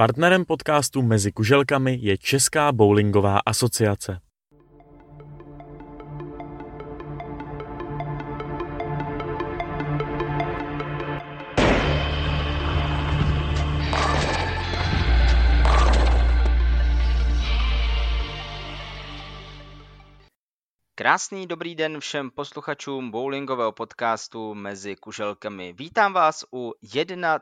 Partnerem podcastu Mezi kuželkami je Česká bowlingová asociace. Krásný dobrý den všem posluchačům bowlingového podcastu Mezi kuželkami. Vítám vás u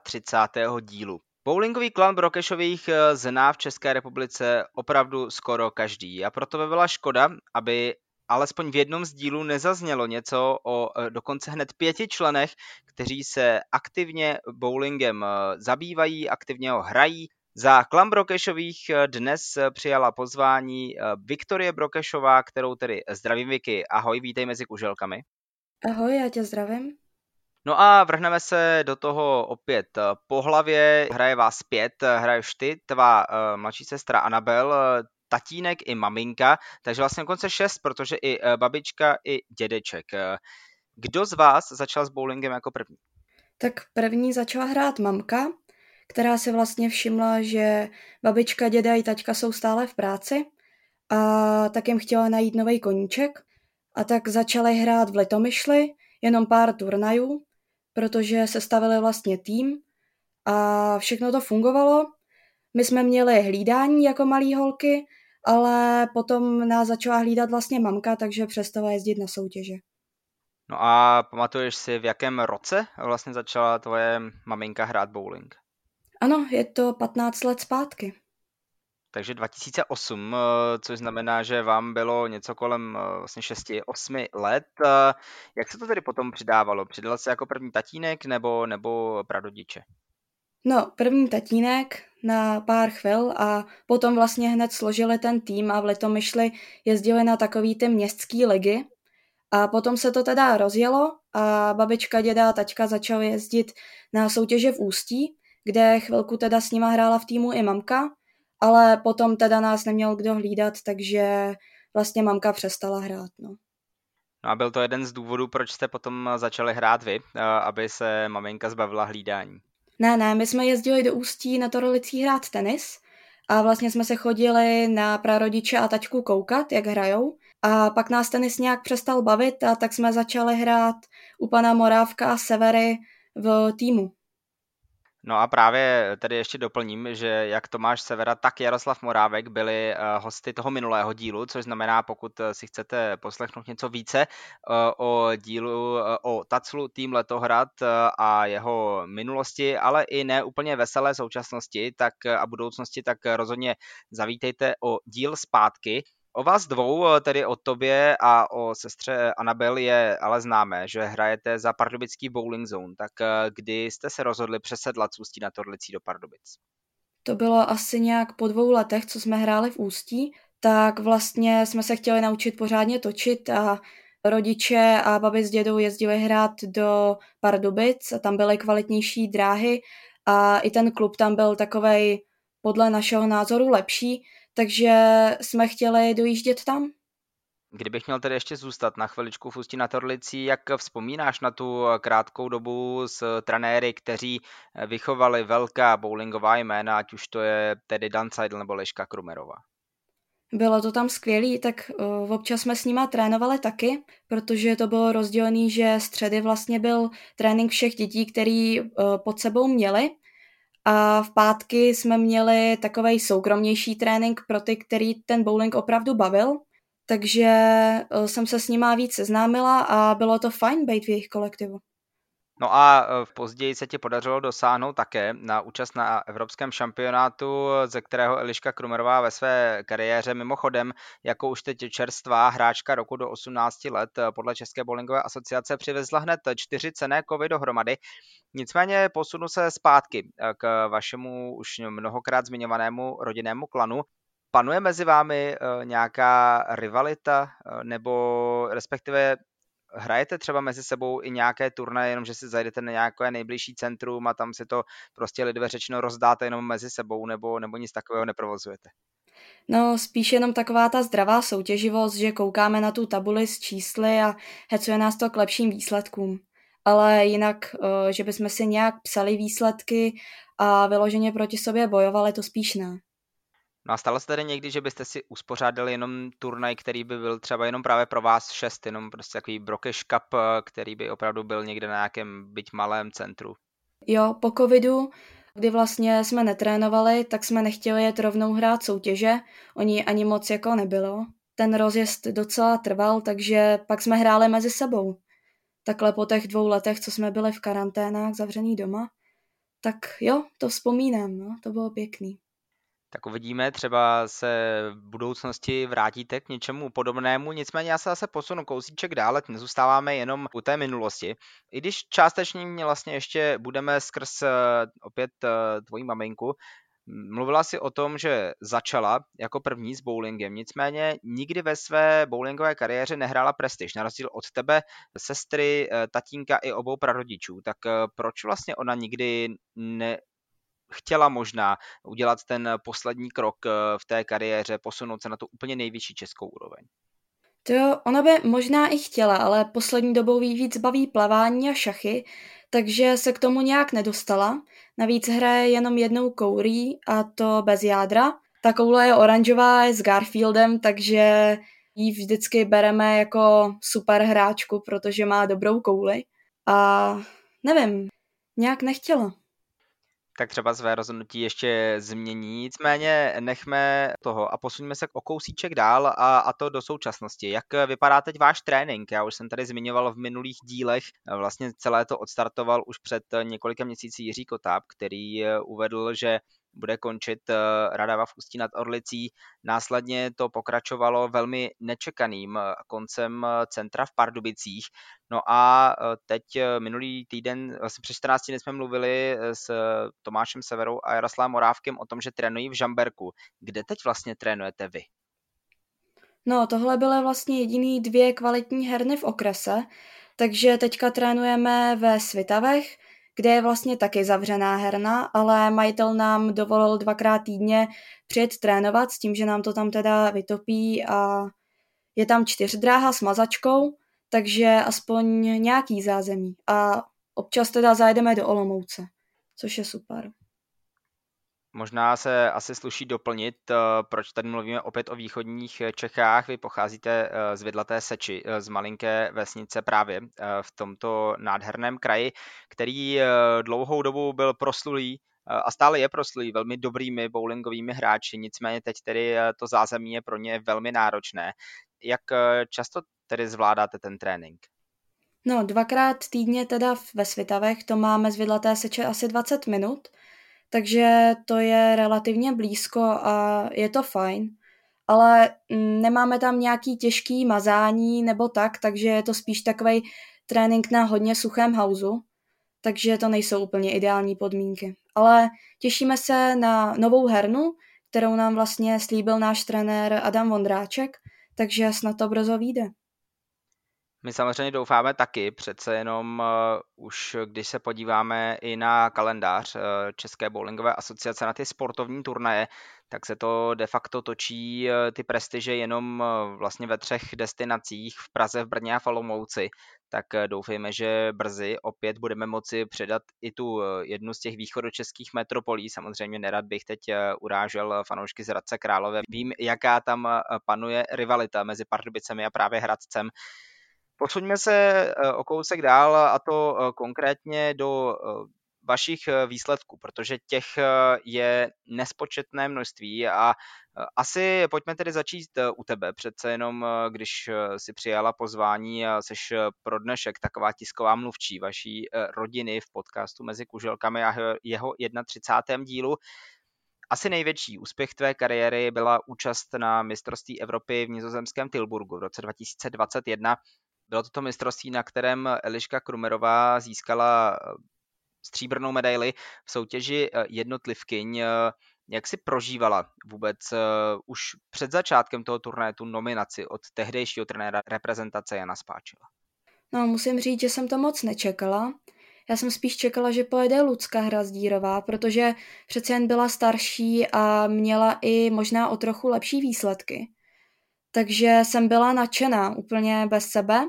31. dílu. Bowlingový klan Brokešových eh, zná v České republice opravdu skoro každý a proto by byla škoda, aby alespoň v jednom z dílů nezaznělo něco o eh, dokonce hned pěti členech, kteří se aktivně bowlingem eh, zabývají, aktivně ho hrají. Za klan Brokešových dnes přijala pozvání Viktorie Brokešová, kterou tedy zdravím Vicky. Ahoj, vítej mezi kuželkami. Ahoj, já tě zdravím. No a vrhneme se do toho opět po hlavě. Hraje vás pět, hraješ ty, tvá uh, mladší sestra Anabel, tatínek i maminka, takže vlastně konce šest, protože i uh, babička, i dědeček. Kdo z vás začal s bowlingem jako první? Tak první začala hrát mamka, která si vlastně všimla, že babička, děda i taťka jsou stále v práci a tak jim chtěla najít nový koníček a tak začali hrát v Litomyšli, jenom pár turnajů protože se stavili vlastně tým a všechno to fungovalo. My jsme měli hlídání jako malý holky, ale potom nás začala hlídat vlastně mamka, takže přestala jezdit na soutěže. No a pamatuješ si, v jakém roce vlastně začala tvoje maminka hrát bowling? Ano, je to 15 let zpátky takže 2008, eh, což znamená, že vám bylo něco kolem eh, vlastně 6-8 let. Eh, jak se to tedy potom přidávalo? Přidal se jako první tatínek nebo, nebo pradodiče? No, první tatínek na pár chvil a potom vlastně hned složili ten tým a v Litomyšli jezdili na takový ty městský ligy. A potom se to teda rozjelo a babička, děda a taťka začali jezdit na soutěže v Ústí, kde chvilku teda s nima hrála v týmu i mamka ale potom teda nás neměl kdo hlídat, takže vlastně mamka přestala hrát. No. No a byl to jeden z důvodů, proč jste potom začali hrát vy, eh, aby se maminka zbavila hlídání? Ne, ne, my jsme jezdili do Ústí na Torolicí hrát tenis a vlastně jsme se chodili na prarodiče a taťku koukat, jak hrajou. A pak nás tenis nějak přestal bavit a tak jsme začali hrát u pana Morávka a Severy v týmu. No a právě tady ještě doplním, že jak Tomáš Severa, tak Jaroslav Morávek byli eh, hosty toho minulého dílu, což znamená, pokud eh, si chcete poslechnout něco více eh, o dílu o Taclu tým Letohrad a jeho minulosti, ale i ne úplně veselé současnosti tak a budoucnosti, tak rozhodně zavítejte o díl zpátky. O vás dvou, eh, tedy o tobě a o sestře Anabel je ale známé, že hrajete za Pardubický Bowling Zone. Tak eh, kdy jste se rozhodli přesedlat z Ústí na Torlicí do Pardubic? To bylo asi nějak po dvou letech, co jsme hráli v Ústí, tak vlastně jsme se chtěli naučit pořádně točit a rodiče a babi s dědou jezdili hrát do Pardubic a tam byly kvalitnější dráhy a i ten klub tam byl takovej podle našeho názoru lepší, takže jsme chtěli dojíždět tam. Kdybych měl tedy ještě zůstat na chviličku v Ústí na Torlicí, jak vzpomínáš na tu krátkou dobu s trenéry, kteří vychovali velká bowlingová jména, ať už to je tedy Dan Seidel nebo Leška Krumerová? Bylo to tam skvělý, tak uh, občas jsme s nima trénovali taky, protože to bylo rozdělený, že středy vlastně byl trénink všech dětí, který uh, pod sebou měli a v pátky jsme měli takový soukromnější trénink pro ty, který ten bowling opravdu bavil. Takže eh, jsem se s nima víc seznámila a bylo to fajn být v jejich kolektivu. No a e, v později se ti podařilo dosáhnout také na účast na evropském šampionátu, ze kterého Eliška Krumerová ve své kariéře mimochodem jako už teď čerstvá hráčka roku do 18 let e, podle České bowlingové asociace přivezla hned čtyři cené kovy dohromady. Nicméně posunu se zpátky e, k vašemu už mnohokrát zmiňovanému rodinnému klanu. Panuje mezi vámi nějaká rivalita nebo respektive hrajete třeba mezi sebou i nějaké turnaje, jenom že si zajdete na nějaké nejbližší centrum a tam si to prostě lidové řečeno rozdáte jenom mezi sebou, nebo, nebo nic takového neprovozujete? No, spíš jenom taková ta zdravá soutěživost, že koukáme na tu tabuli s čísly a hecuje nás to k lepším výsledkům. ale jinak, uh, že bychom si nějak psali výsledky a vyloženě proti sobě bojovali, to spíš ne. No a stalo se tedy někdy, že byste si uspořádali jenom turnaj, který by byl třeba jenom právě pro vás šest, jenom prostě takový Brokeš Cup, který by opravdu byl někde na nějakém byť malém centru? Jo, po covidu, kdy vlastně jsme netrénovali, tak jsme nechtěli jet rovnou hrát soutěže, oni ani moc jako nebylo. Ten rozjezd docela trval, takže pak jsme hráli mezi sebou. Takhle po těch dvou letech, co jsme byli v karanténách zavřený doma, tak jo, to vzpomínám, no, to bylo pěkný. Tak uvidíme, třeba se v budoucnosti vrátíte k něčemu podobnému, nicméně já se zase posunu kousíček dále, nezůstáváme jenom u té minulosti. I když částečně vlastně ještě budeme skrz eh, opět eh, tvojí maminku, Mluvila si o tom, že začala jako první s bowlingem, nicméně nikdy ve své bowlingové kariéře nehrála prestiž, na rozdíl od tebe, sestry, eh, tatínka i obou prarodičů. Tak proč vlastně ona nikdy ne, chtěla možná udělat ten poslední krok eh, v té kariéře, posunout se na tu úplně nejvyšší českou úroveň. To ona by možná i chtěla, ale poslední dobou ví víc baví plavání a šachy, takže se k tomu nějak nedostala. Navíc hraje jenom jednou kourí a to bez jádra. Ta koule je oranžová, je s Garfieldem, takže ji vždycky bereme jako super hráčku, protože má dobrou kouli. A nevím, nějak nechtěla tak třeba své rozhodnutí ještě změní. Nicméně nechme toho a posuňme se o kousíček dál a, a to do současnosti. Jak vypadá teď váš trénink? Já už jsem tady zmiňoval v minulých dílech, vlastně celé to odstartoval už před několika měsíci Jiří Kotáb, který uvedl, že bude končit eh, Radava v Ústí nad Orlicí. Následně to pokračovalo velmi nečekaným eh, koncem eh, centra v Pardubicích. No a teď minulý týden, vlastně před 14 dny jsme mluvili s Tomášem Severou a Jaroslavem Morávkem o tom, že trénují v Žamberku. Kde teď vlastně trénujete vy? No, tohle byly vlastně jediný dvě kvalitní herny v okrese, takže teďka trénujeme ve Svitavech, kde je vlastně taky zavřená herna, ale majitel nám dovolil dvakrát týdně přijet trénovat s tím, že nám to tam teda vytopí a je tam čtyřdráha s mazačkou, takže aspoň nějaký zázemí. A občas teda zajedeme do Olomouce, což je super. Možná se asi sluší doplnit, eh, proč tady mluvíme opět o východních Čechách. Vy pocházíte eh, z Vidlaté Seči, eh, z malinké vesnice právě v tomto nádherném kraji, který dlouhou dobu byl proslulý a stále je proslulý velmi dobrými bowlingovými hráči, nicméně teď tedy to zázemí je pro ně velmi náročné. Jak často tedy zvládáte ten trénink? No, dvakrát týdně teda ve Svitavech, to máme z Vidlaté Seče asi 20 minut, takže to je relativně blízko a je to fajn. Ale mm, nemáme tam nějaký těžký mazání nebo tak, takže je to spíš takový trénink na hodně suchém hauzu, takže to nejsou úplně ideální podmínky. Ale těšíme se na novou hernu, kterou nám vlastně slíbil náš trenér Adam Vondráček, takže snad to brzo vyjde. My samozřejmě doufáme taky, přece jenom uh, už když se podíváme i na kalendář uh, České bowlingové asociace na ty sportovní turnaje, tak se to de facto točí uh, ty prestiže jenom uh, vlastně ve třech destinacích v Praze, v Brně a v Olomouci. Tak uh, doufejme, že brzy opět budeme moci předat i tu uh, jednu z těch východočeských metropolí. Samozřejmě nerad bych teď uh, urážel fanoušky z Hradce Králové. Vím, jaká tam panuje rivalita mezi Pardubicemi a právě Hradcem. Posuňme se eh, o kousek dál a to eh, konkrétně do eh, vašich výsledků, protože těch je nespočetné množství a asi pojďme tedy začít u tebe. Přece jenom, když si přijala pozvání a seš pro dnešek taková tisková mluvčí vaší rodiny v podcastu Mezi kuželkami a jeho 31. dílu. Asi největší úspěch tvé kariéry byla účast na mistrovství Evropy v nizozemském Tilburgu v roce 2021, bylo to to mistrovství, na kterém Eliška Krumerová získala eh, stříbrnou medaili v soutěži eh, jednotlivkyň. Eh, jak si prožívala vůbec už před začátkem toho turnaje tu nominaci od tehdejšího trenéra reprezentace Jana Spáčela? No, musím říct, že jsem to moc nečekala. Já jsem spíš čekala, že pojede Lucka Hrazdírová, protože přece jen byla starší a měla i možná o trochu lepší výsledky. Takže jsem byla nadšená, úplně bez sebe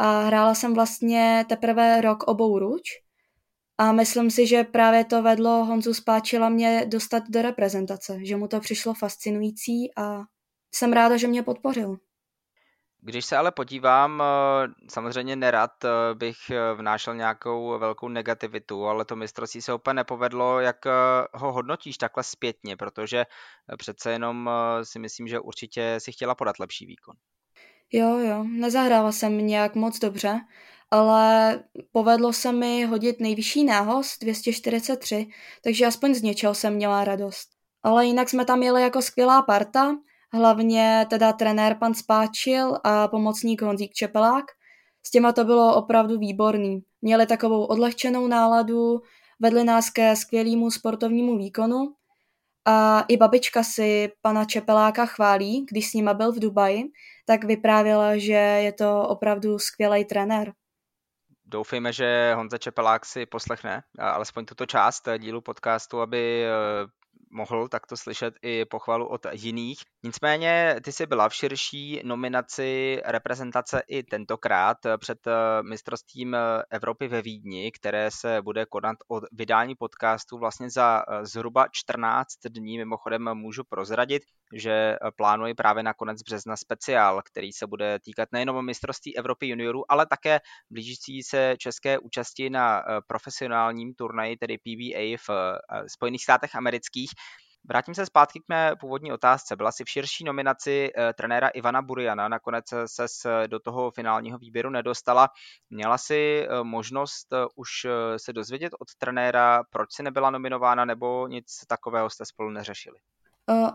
a hrála jsem vlastně teprve rok obou ruč. A myslím si, že právě to vedlo Honzu Spáčila mě dostat do reprezentace, že mu to přišlo fascinující a jsem ráda, že mě podpořil. Když se ale podívám, eh, samozřejmě nerad eh, bych eh, vnášel nějakou velkou negativitu, ale to mistrovství se úplně nepovedlo. Jak ho hodnotíš takhle zpětně? Protože přece jenom si myslím, že určitě si chtěla podat lepší výkon. Jo, jo, nezahrála jsem nějak moc dobře, ale povedlo se mi hodit nejvyšší nához 243, takže aspoň z něčeho jsem měla radost. Ale jinak jsme tam jeli jako skvělá parta, hlavně teda trenér pan Spáčil a pomocník Honzík Čepelák. S těma to bylo opravdu výborný. Měli takovou odlehčenou náladu, vedli nás ke skvělému sportovnímu výkonu a i babička si pana Čepeláka chválí, když s nima byl v Dubaji, tak vyprávěla, že je to opravdu skvělý trenér. Doufejme, že Honza Čepelák si poslechne alespoň tuto část dílu podcastu, aby mohl takto slyšet i pochvalu od jiných. Nicméně ty jsi byla v širší nominaci reprezentace i tentokrát před eh, mistrovstvím eh, Evropy ve Vídni, které se bude konat od vydání podcastu vlastně za eh, zhruba 14 dní. Mimochodem můžu prozradit, že plánuji právě na konec března speciál, který se bude týkat nejenom mistrovství Evropy juniorů, ale také blížící se české účasti na profesionálním turnaji, tedy PBA v Spojených státech amerických. Vrátím se zpátky k mé původní otázce. Byla si v širší nominaci eh, trenéra Ivana Buriana, nakonec se do toho finálního výběru nedostala. Měla si eh, možnost eh, už se dozvědět od trenéra, proč si nebyla nominována, nebo nic takového jste spolu neřešili?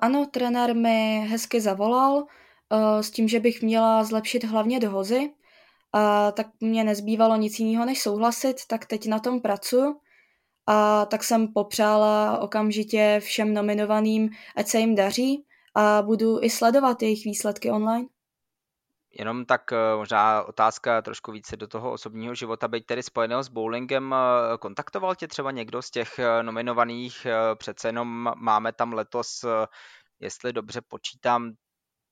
Ano, trenér mi hezky zavolal s tím, že bych měla zlepšit hlavně dohozy. A tak mě nezbývalo nic jiného, než souhlasit, tak teď na tom pracuji a tak jsem popřála okamžitě všem nominovaným, ať se jim daří a budu i sledovat jejich výsledky online. Jenom tak eh, možná otázka trošku více do toho osobního života, byť tedy spojeného s bowlingem, eh, kontaktoval tě třeba někdo z těch eh, nominovaných, přece jenom máme tam letos, jestli dobře počítám,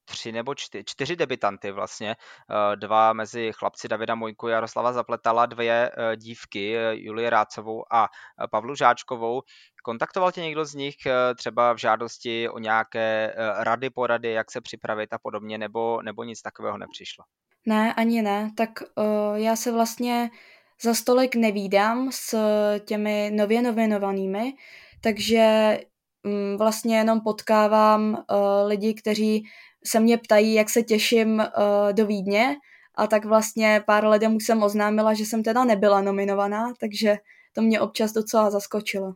tři nebo čtyři, čtyři debitanty vlastně, eh, dva mezi chlapci Davida Mojku, Jaroslava Zapletala, dvě eh, dívky, eh, Julie Rácovou a Pavlu Žáčkovou. Kontaktoval tě někdo z nich třeba v žádosti o nějaké rady, porady, jak se připravit a podobně, nebo, nebo nic takového nepřišlo? Ne, ani ne. Tak uh, já se vlastně za stolik nevídám s těmi nově novinovanými, takže um, vlastně jenom potkávám uh, lidi, kteří se mě ptají, jak se těším uh, do Vídně a tak vlastně pár lidem už jsem oznámila, že jsem teda nebyla nominovaná, takže to mě občas docela zaskočilo.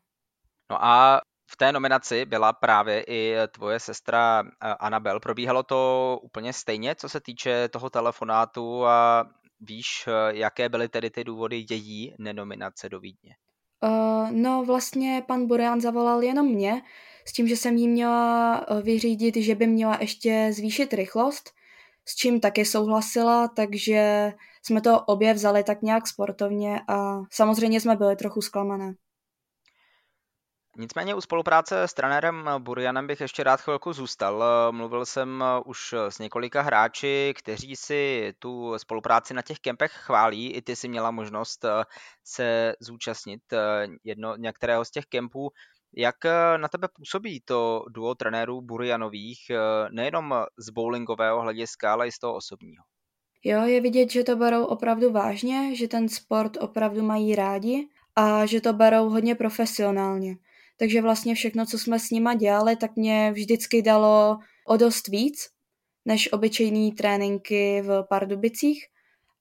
No a v té nominaci byla právě i tvoje sestra eh, Anabel. Probíhalo to úplně stejně, co se týče toho telefonátu a víš, eh, jaké byly tedy ty důvody její nenominace do Vídně? Uh, no vlastně pan Borean zavolal jenom mě, s tím, že jsem jí měla eh, vyřídit, že by měla ještě zvýšit rychlost, s čím taky souhlasila, takže jsme to obě vzali tak nějak sportovně a samozřejmě jsme byli trochu zklamané. Nicméně u spolupráce s trenérem Burianem bych ještě rád chvilku zůstal. Mluvil jsem už s několika hráči, kteří si tu spolupráci na těch kempech chválí. I ty si měla možnost se zúčastnit jedno, některého z těch kempů. Jak eh, na tebe působí to duo trenérů Burianových, eh, nejenom z bowlingového hlediska, ale i z toho osobního? Jo, je vidět, že to berou opravdu vážně, že ten sport opravdu mají rádi a že to berou hodně profesionálně. Takže vlastně všechno, co jsme s nima dělali, tak mě vždycky dalo o dost víc než obyčejný tréninky v Pardubicích.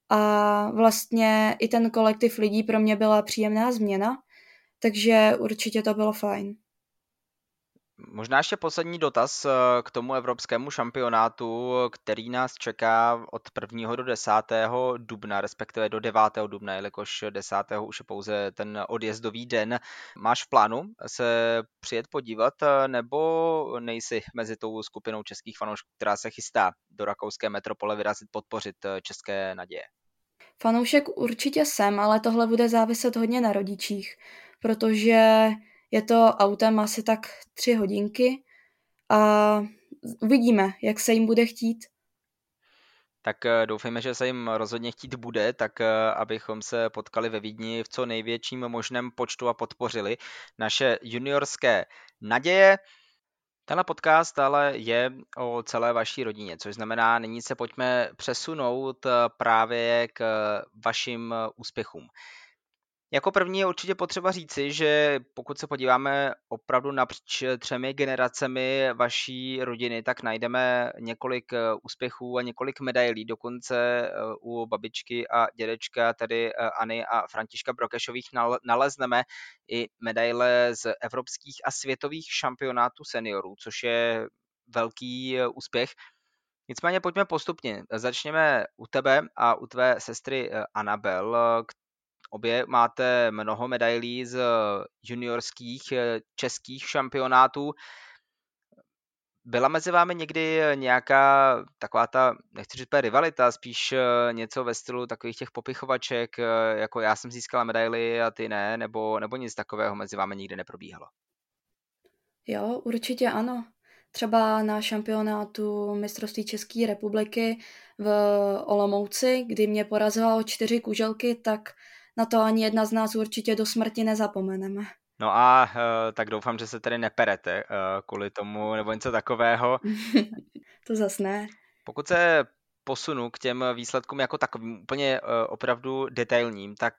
A vlastně i ten kolektiv lidí pro mě byla příjemná změna, takže určitě to bylo fajn. Možná ještě poslední dotaz eh, k tomu evropskému šampionátu, který nás čeká od 1. do 10. dubna, respektive do 9. dubna, jelikož 10. už je pouze ten odjezdový den. Máš v plánu se přijet podívat, eh, nebo nejsi mezi tou skupinou českých fanoušků, která se chystá do rakouské metropole vyrazit podpořit eh, české naděje? Fanoušek určitě jsem, ale tohle bude záviset hodně na rodičích protože je to autem asi tak tři hodinky a uvidíme, jak se jim bude chtít. tak doufejme, že se jim rozhodně chtít bude, tak abychom se potkali ve Vídni v co největším možném počtu a podpořili naše juniorské naděje. Tenhle podcast ale je o celé vaší rodině, což znamená, nyní se pojďme přesunout právě k vašim úspěchům. Jako první je určitě potřeba říci, že pokud se podíváme opravdu napříč třemi generacemi vaší rodiny, tak najdeme několik eh, úspěchů a několik medailí. Dokonce eh, u babičky a dědečka, tedy eh,Any a Františka Brokešových, nalezneme i medaile z evropských a světových šampionátů seniorů, což je velký úspěch. Nicméně pojďme postupně. Začněme u tebe a u tvé sestry Anabel, Obě máte mnoho medailí z juniorských eh, českých šampionátů. Byla mezi vámi někdy nějaká taková ta, nechci říct rivalita, spíš eh, něco ve stylu takových těch popichovaček, eh, jako já jsem získala medaily a ty ne, nebo, nebo nic takového mezi vámi nikdy neprobíhalo? Jo, určitě ano. Třeba na šampionátu mistrovství České republiky v Olomouci, kdy mě porazila o čtyři kuželky, tak na to ani jedna z nás určitě do smrti nezapomeneme. No a uh, tak doufám, že se tedy neperete uh, kvůli tomu nebo něco takového. to zas ne. Pokud se posunu k těm výsledkům jako takovým úplně uh, opravdu detailním, tak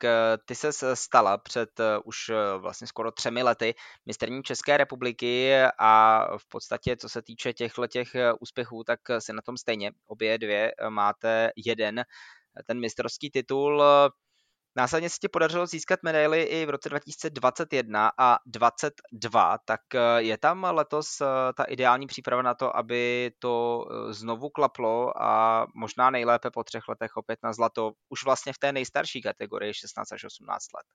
ty se stala před už vlastně skoro třemi lety mistrní České republiky a v podstatě, co se týče těchto těch úspěchů, tak si na tom stejně obě dvě máte jeden ten mistrovský titul. Následně se ti podařilo získat medaily i v roce 2021 a 2022, tak eh, je tam letos eh, ta ideální příprava na to, aby to eh, znovu klaplo a možná nejlépe po třech letech opět na zlato, už vlastně v té nejstarší kategorii 16 až 18 let.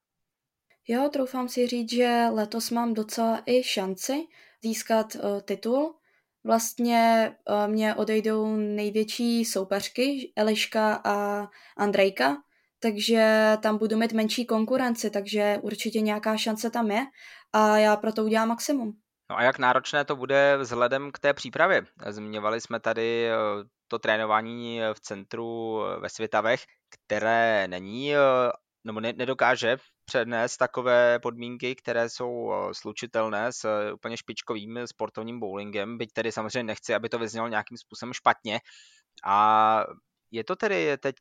Jo, troufám si říct, že letos mám docela i šanci získat uh, titul. Vlastně uh, mě odejdou největší soupeřky, Eliška a Andrejka, takže tam budu mít menší konkurenci, takže určitě nějaká šance tam je a já pro to udělám maximum. No a jak náročné to bude vzhledem k té přípravě? Zmiňovali jsme tady eh, to trénování v centru eh, ve Světavech, které není eh, nebo nedokáže přednést takové podmínky, které jsou slučitelné s úplně špičkovým sportovním bowlingem, byť tedy samozřejmě nechci, aby to vyznělo nějakým způsobem špatně. A je to tedy teď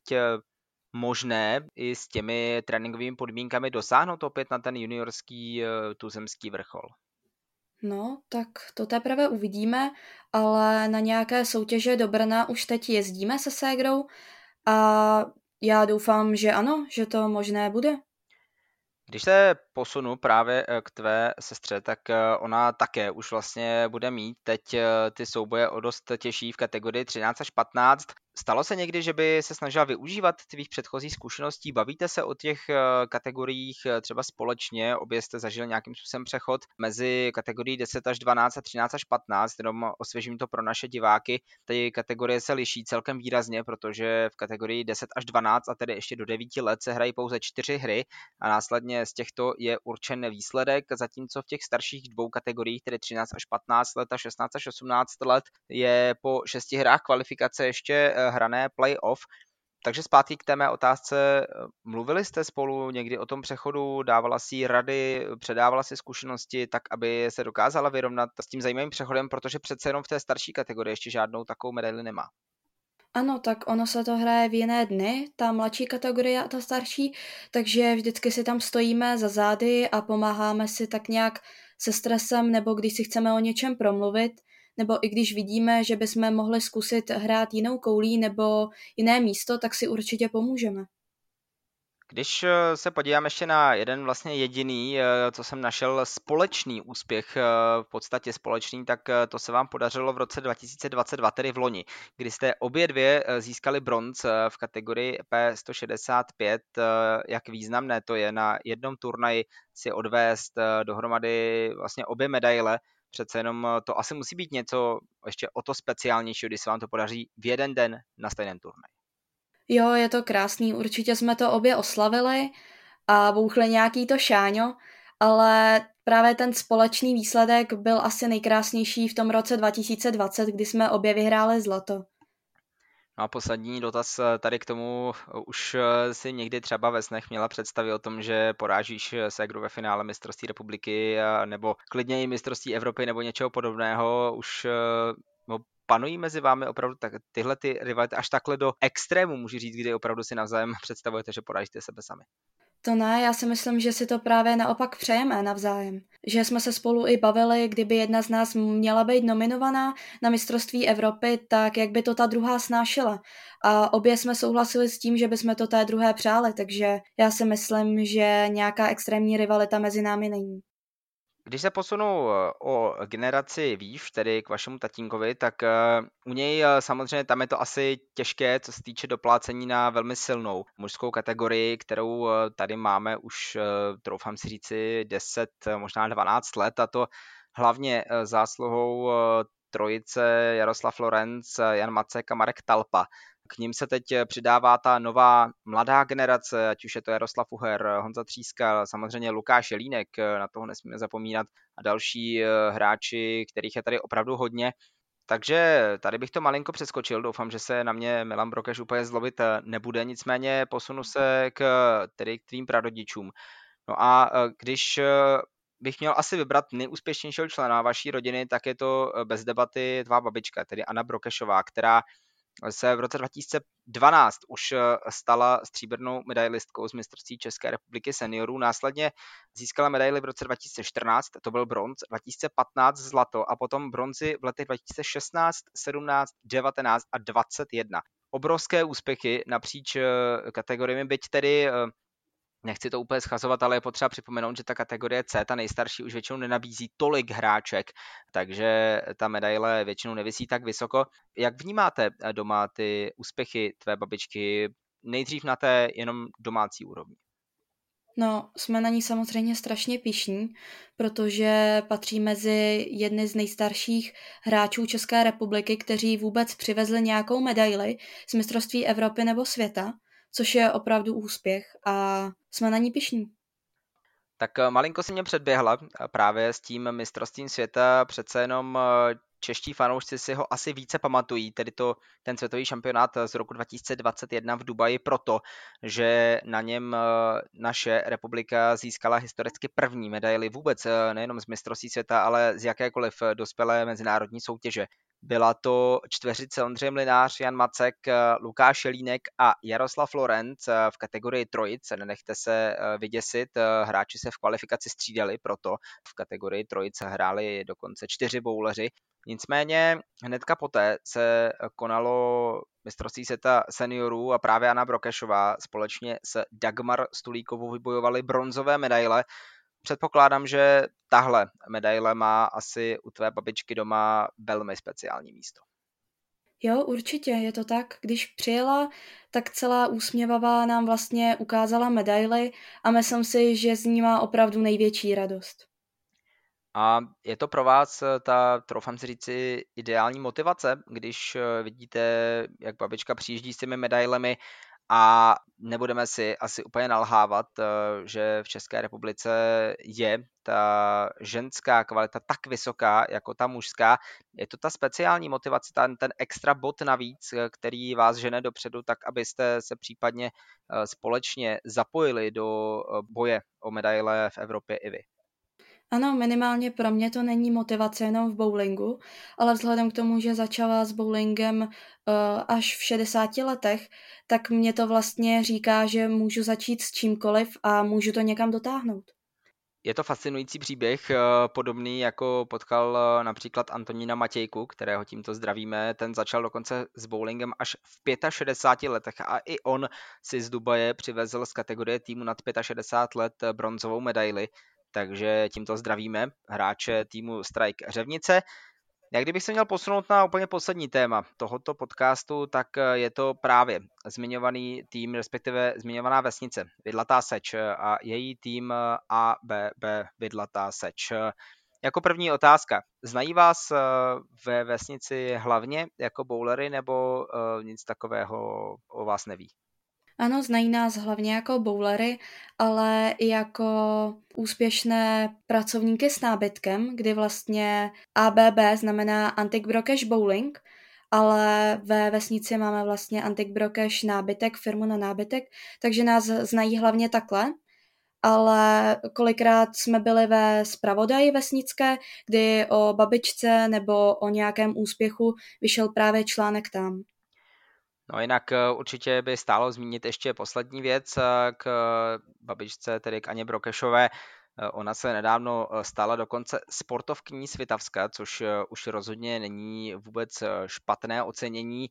možné i s těmi tréninkovými podmínkami dosáhnout opět na ten juniorský eh, tuzemský vrchol? No, tak to teprve uvidíme, ale na nějaké soutěže do Brna už teď jezdíme se Ségrou a já doufám, že ano, že to možné bude. Když se posunu právě eh, k tvé sestře, tak eh, ona také už vlastně bude mít teď ty souboje o dost těžší v kategorii 13 až 15. Stalo se někdy, že by se snažila využívat tvých předchozích zkušeností? Bavíte se o těch eh, kategoriích eh, třeba společně? Obě jste zažil nějakým způsobem přechod mezi kategorií 10 až 12 a 13 až 15, jenom osvěžím to pro naše diváky. Ty kategorie se liší celkem výrazně, protože v kategorii 10 až 12 a tedy ještě do 9 let se hrají pouze čtyři hry a následně z těchto je určen výsledek, zatímco v těch starších dvou kategoriích, tedy 13 až 15 let a 16 až 18 let, je po šesti hrách kvalifikace ještě eh, hrané playoff. Takže zpátky k té mé otázce. Mluvili jste spolu někdy o tom přechodu, dávala si rady, předávala si zkušenosti tak, aby se dokázala vyrovnat s tím zajímavým přechodem, protože přece jenom v té starší kategorii ještě žádnou takovou medaili nemá. Ano, tak ono se to hraje v jiné dny, ta mladší kategorie a ta starší, takže vždycky si tam stojíme za zády a pomáháme si tak nějak se stresem nebo když si chceme o něčem promluvit, nebo i když vidíme, že bychom mohli zkusit hrát jinou koulí nebo jiné místo, tak si určitě pomůžeme. Když eh, se podívám ještě na jeden vlastně jediný, eh, co jsem našel, společný úspěch, eh, v podstatě společný, tak to se vám podařilo v roce 2022, tedy v loni, kdy jste obě dvě získali bronz v kategorii P165. Jak významné to je na jednom turnaji si odvést dohromady vlastně obě medaile Přece jenom eh, to asi musí být něco ještě o to speciálnějšího, když se vám to podaří v jeden den na stejném turnaji. Jo, je to krásný, určitě jsme to obě oslavili a bouchli nějaký to šáňo, ale právě ten společný výsledek byl asi nejkrásnější v tom roce 2020, kdy jsme obě vyhráli zlato. A poslední dotaz tady k tomu, už si někdy třeba ve snech měla představy o tom, že porážíš Segru ve finále mistrovství republiky nebo klidně i mistrovství Evropy nebo něčeho podobného, už no, panují mezi vámi opravdu tak, tyhle ty rivality až takhle do extrému, můžu říct, kdy opravdu si navzájem představujete, že porážíte sebe sami? To ne, já si myslím, že si to právě naopak přejeme navzájem. Že jsme se spolu i bavili, kdyby jedna z nás měla být nominovaná na mistrovství Evropy, tak jak by to ta druhá snášela. A obě jsme souhlasili s tím, že bychom to té druhé přáli, takže já si myslím, že nějaká extrémní rivalita mezi námi není. Když se posunu eh, o generaci výš, tedy k vašemu tatínkovi, tak eh, u něj eh, samozřejmě tam je to asi těžké, co se týče doplácení na velmi silnou mužskou kategorii, kterou tady máme už, troufám si říci, 10, možná 12 let a to hlavně zásluhou trojice Jaroslav Florenc, Jan Macek a Marek Talpa. K ním se teď přidává ta nová mladá generace, ať už je to Jaroslav Uher, Honza Tříska, samozřejmě Lukáš Jelínek, na toho nesmíme zapomínat, a další eh, hráči, kterých je tady opravdu hodně. Takže tady bych to malinko přeskočil, doufám, že se na mě Milan Brokeš úplně zlobit eh, nebude, nicméně posunu se k, tedy k tvým prarodičům. No a eh, když bych měl asi vybrat nejúspěšnějšího člena vaší rodiny, tak je to bez debaty tvá babička, tedy Anna Brokešová, která se v roce 2012 už eh, stala stříbrnou medailistkou z mistrovství České republiky seniorů. Následně získala medaily v roce 2014, to byl bronz, 2015 zlato a potom bronzy v letech 2016, 17, 19 a 21. Obrovské úspěchy napříč eh, kategoriemi, byť tedy eh, nechci to úplně schazovat, ale je potřeba připomenout, že ta kategorie C, ta nejstarší, už většinou nenabízí tolik hráček, takže ta medaile většinou nevisí tak vysoko. Jak vnímáte eh, doma ty úspěchy tvé babičky nejdřív na té jenom domácí úrovni? No, jsme na ní samozřejmě strašně pišní, protože patří mezi jedny z nejstarších hráčů České republiky, kteří vůbec přivezli nějakou medaili z mistrovství Evropy nebo světa což je opravdu úspěch a jsme na ní pišní. Tak eh, malinko si mě předběhla eh, právě s tím mistrovstvím světa, přece jenom eh, čeští fanoušci si ho asi více pamatují, tedy to, ten světový šampionát z roku 2021 v Dubaji proto, že na něm naše republika získala historicky první medaily vůbec nejenom z mistrovství světa, ale z jakékoliv dospělé mezinárodní soutěže. Byla to čtveřice Ondřej Mlinář, Jan Macek, Lukáš Jelínek a Jaroslav Lorenc v kategorii trojice. Nenechte se eh, vyděsit, eh, hráči se v kvalifikaci střídali, proto v kategorii trojice hráli dokonce čtyři bouleři. Nicméně hnedka poté se konalo mistrovství světa seniorů a právě Anna Brokešová společně s Dagmar Stulíkovou vybojovali bronzové medaile předpokládám, že tahle medaile má asi u tvé babičky doma velmi speciální místo. Jo, určitě, je to tak. Když přijela, tak celá úsměvavá nám vlastně ukázala medaily a myslím si, že z ní má opravdu největší radost. A je to pro vás ta, troufám si říci, ideální motivace, když vidíte, jak babička přijíždí s těmi medailemi a nebudeme si asi úplně nalhávat, eh, že v České republice je ta ženská kvalita tak vysoká jako ta mužská. Je to ta speciální motivace, ten, ten extra bod navíc, eh, který vás žene dopředu, tak abyste se případně eh, společně zapojili do boje o medaile v Evropě i vy. Ano, minimálně pro mě to není motivace jenom v bowlingu, ale vzhledem k tomu, že začala s bowlingem uh, až v 60 letech, tak mě to vlastně říká, že můžu začít s čímkoliv a můžu to někam dotáhnout. Je to fascinující příběh, eh, podobný jako potkal eh, například Antonína Matějku, kterého tímto zdravíme. Ten začal dokonce s bowlingem až v 65 letech a i on si z Dubaje přivezl z kategorie týmu nad 65 let bronzovou medaili takže tímto zdravíme hráče týmu Strike Řevnice. Jak kdybych se měl posunout na úplně poslední téma tohoto podcastu, tak je to právě zmiňovaný tým, respektive zmiňovaná vesnice Vidlatá Seč a její tým ABB Vidlatá Seč. Jako první otázka, znají vás eh, ve vesnici hlavně jako bowlery nebo eh, nic takového o vás neví? Ano, znají nás hlavně jako bowlery, ale i jako úspěšné pracovníky s nábytkem, kdy vlastně ABB znamená Antique Brokesh Bowling ale ve vesnici máme vlastně Antik Brokeš nábytek, firmu na nábytek, takže nás znají hlavně takhle. Ale kolikrát jsme byli ve zpravodaji vesnické, kdy o babičce nebo o nějakém úspěchu vyšel právě článek tam. No jinak eh, určitě by stálo zmínit ještě poslední věc eh, k babičce, tedy k Aně Brokešové. Eh, ona se nedávno stala dokonce sportovkyní Svitavska, což už rozhodně není vůbec špatné ocenění.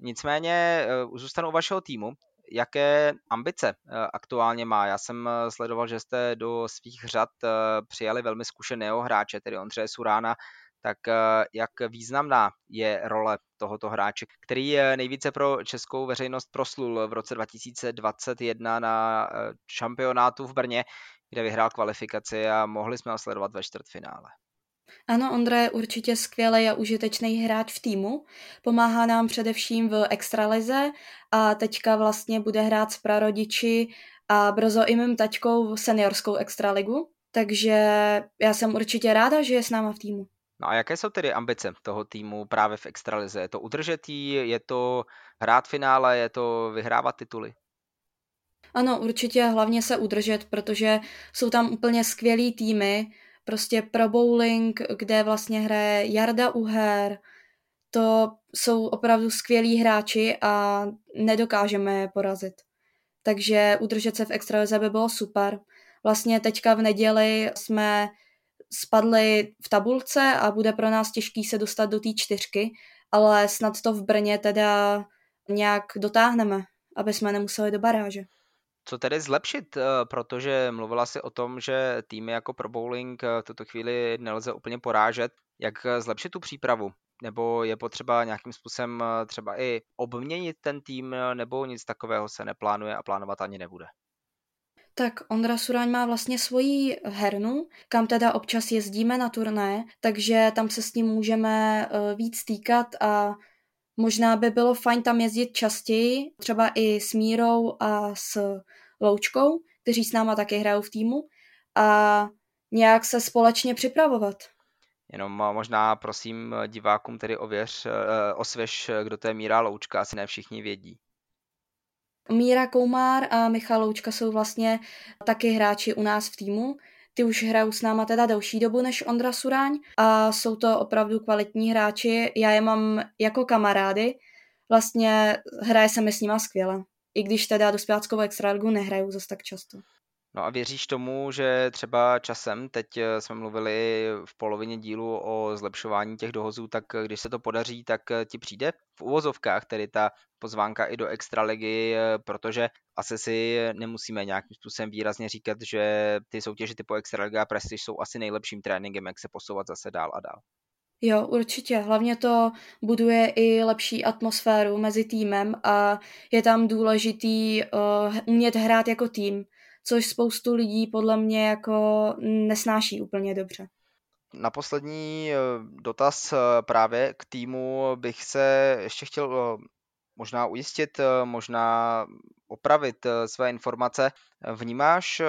Nicméně zůstanu u vašeho týmu. Jaké ambice aktuálně má? Já jsem sledoval, že jste do svých řad přijali velmi zkušeného hráče, tedy Ondřeje Surána, tak jak významná je role tohoto hráče, který nejvíce pro českou veřejnost proslul v roce 2021 na šampionátu v Brně, kde vyhrál kvalifikaci a mohli jsme ho sledovat ve čtvrtfinále. Ano, Ondra je určitě skvělý a užitečný hráč v týmu. Pomáhá nám především v extralize a teďka vlastně bude hrát s prarodiči a brzo i mým taťkou v seniorskou extraligu. Takže já jsem určitě ráda, že je s náma v týmu. No a jaké jsou tedy ambice toho týmu právě v extralize? Je to udržet je to hrát finále, je to vyhrávat tituly? Ano, určitě hlavně se udržet, protože jsou tam úplně skvělý týmy, prostě pro bowling, kde vlastně hraje Jarda Uher, to jsou opravdu skvělí hráči a nedokážeme je porazit. Takže udržet se v extralize by bylo super. Vlastně teďka v neděli jsme spadli v tabulce a bude pro nás těžký se dostat do té čtyřky, ale snad to v Brně teda nějak dotáhneme, aby jsme nemuseli do baráže. Co tedy zlepšit, eh, protože mluvila si o tom, že týmy jako pro bowling eh, v tuto chvíli nelze úplně porážet. Jak zlepšit tu přípravu? Nebo je potřeba nějakým způsobem eh, třeba i obměnit ten tým, nebo nic takového se neplánuje a plánovat ani nebude? Tak Ondra Suraň má vlastně svoji hernu, kam teda občas jezdíme na turné, takže tam se s ním můžeme eh, víc týkat a možná by bylo fajn tam jezdit častěji, třeba i s Mírou a s Loučkou, kteří s náma taky hrajou v týmu a nějak se společně připravovat. Jenom možná prosím divákům tedy ověř, eh, osvěž, kdo to je Míra Loučka, asi ne všichni vědí. Míra Koumár a Michal Loučka jsou vlastně taky hráči u nás v týmu. Ty už hrajou s náma teda delší dobu než Ondra Suráň a jsou to opravdu kvalitní hráči. Já je mám jako kamarády. Vlastně hraje se mi s nima skvěle. I když teda do zpěváckou extraligu nehrajou zase tak často. No a věříš tomu, že třeba časem, teď eh, jsme mluvili v polovině dílu o zlepšování těch dohozů, tak eh, když se to podaří, tak eh, ti přijde v uvozovkách tedy ta pozvánka i do extraligy, protože asi si nemusíme nějakým způsobem výrazně říkat, že ty soutěže typu extraliga a Prestige jsou asi nejlepším tréninkem, jak se posouvat zase dál a dál. Jo, určitě. Hlavně to buduje i lepší atmosféru mezi týmem a je tam důležitý uh, umět hrát jako tým což spoustu lidí podle mě jako nesnáší úplně dobře. Na poslední eh, dotaz eh, právě k týmu bych se ještě chtěl eh, možná ujistit, možná opravit své informace. Vnímáš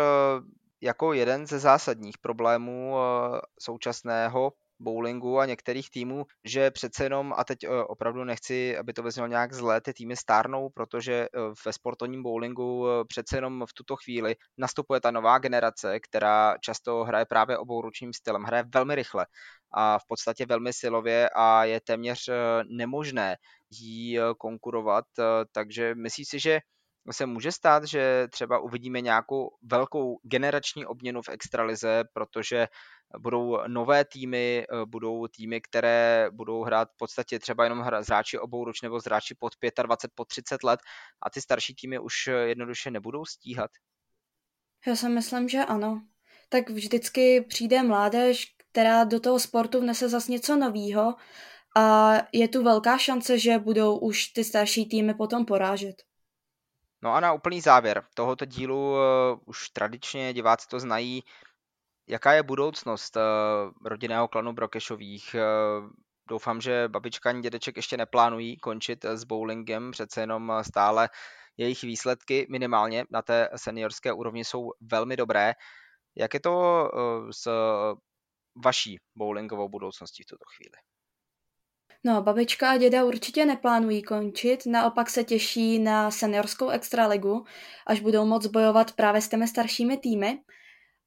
jako jeden ze zásadních problémů současného bowlingu a některých týmů, že přece jenom, a teď eh, opravdu nechci, aby to vezmělo nějak zlé, ty týmy stárnou, protože eh, ve sportovním bowlingu eh, přece jenom v tuto chvíli nastupuje ta nová generace, která často hraje právě obouručním stylem, hraje velmi rychle a v podstatě velmi silově a je téměř nemožné jí konkurovat, takže myslíš si, že se může stát, že třeba uvidíme nějakou velkou generační obměnu v extralize, protože budou nové týmy, eh, budou týmy, které budou hrát v podstatě třeba jenom zráči obou ruč nebo zráči pod 25, pod 30 let a ty starší týmy už jednoduše nebudou stíhat? Já si myslím, že ano. Tak vždycky přijde mládež, která do toho sportu vnese zase něco novýho a je tu velká šance, že budou už ty starší týmy potom porážet. No a na úplný závěr tohoto dílu uh, už tradičně diváci to znají. Jaká je budoucnost uh, rodinného klanu Brokešových? Uh, doufám, že babička ani dědeček ještě neplánují končit s bowlingem, přece jenom stále jejich výsledky minimálně na té seniorské úrovni jsou velmi dobré. Jak je to s vaší bowlingovou budoucností v tuto chvíli? No, babička a děda určitě neplánují končit, naopak se těší na seniorskou extraligu, až budou moc bojovat právě s těmi staršími týmy.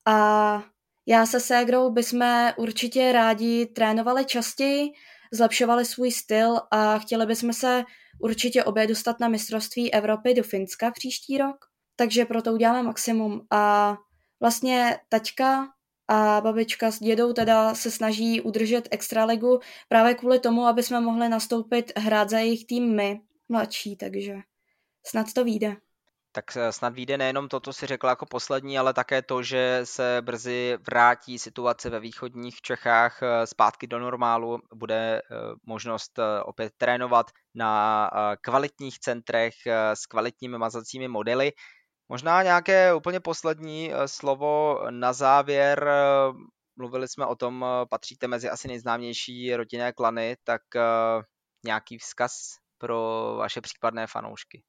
A já se ségrou bychom určitě rádi trénovali častěji, zlepšovali svůj styl a chtěli bychom se určitě obě dostat na mistrovství Evropy do Finska příští rok. Takže proto uděláme maximum. A vlastně taťka a babička s dědou teda se snaží udržet extraligu právě kvůli tomu, aby jsme mohli nastoupit hrát za jejich tým my, mladší, takže snad to vyjde. Tak eh, snad vyjde nejenom to, co si řekla jako poslední, ale také to, že se brzy vrátí situace ve východních Čechách eh, zpátky do normálu. Bude eh, možnost opět trénovat na kvalitních centrech s kvalitními mazacími modely. Možná nějaké úplně poslední slovo na závěr. Mluvili jsme o tom, patříte mezi asi nejznámější rodinné klany, tak nějaký vzkaz pro vaše případné fanoušky.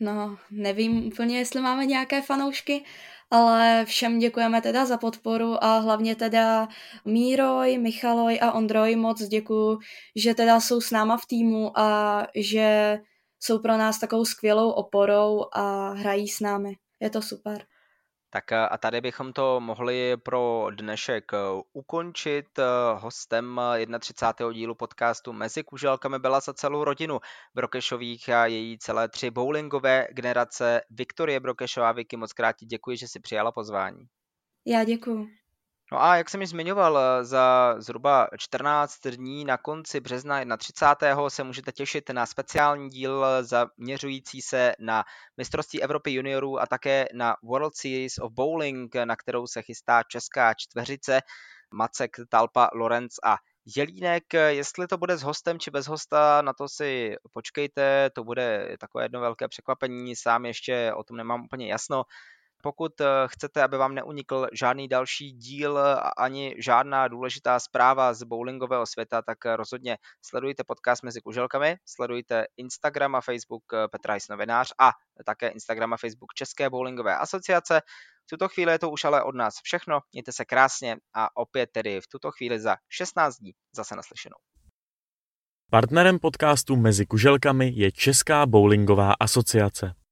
No, nevím úplně, jestli máme nějaké fanoušky, ale všem děkujeme teda za podporu a hlavně teda Míroj, Michaloj a Ondroj moc děkuju, že teda jsou s náma v týmu a že jsou pro nás takovou skvělou oporou a hrají s námi. Je to super. Tak a tady bychom to mohli pro dnešek eh, ukončit. Eh, hostem 31. dílu podcastu Mezi kuželkami byla za celou rodinu Brokešových a její celé tři bowlingové generace. Viktorie Brokešová, Vicky, moc krát děkuji, že si přijala pozvání. Já děkuji. No a jak jsem ji zmiňoval, eh, za zhruba 14 dní na konci března 31. se můžete těšit na speciální díl zaměřující se na mistrovství Evropy juniorů a také na World Series of Bowling, na kterou se chystá česká čtveřice Macek, Talpa, Lorenz a Jelínek, jestli to bude s hostem či bez hosta, na to si počkejte, to bude takové jedno velké překvapení, sám ještě o tom nemám úplně jasno. Pokud eh, chcete, aby vám neunikl žádný další díl ani žádná důležitá zpráva z bowlingového světa, tak rozhodně sledujte podcast Mezi kuželkami, sledujte Instagram a Facebook eh, Petra Jis novinář a také Instagram a Facebook České bowlingové asociace. V tuto chvíli je to už ale od nás všechno, mějte se krásně a opět tedy v tuto chvíli za 16 dní zase naslyšenou. Partnerem podcastu Mezi kuželkami je Česká bowlingová asociace.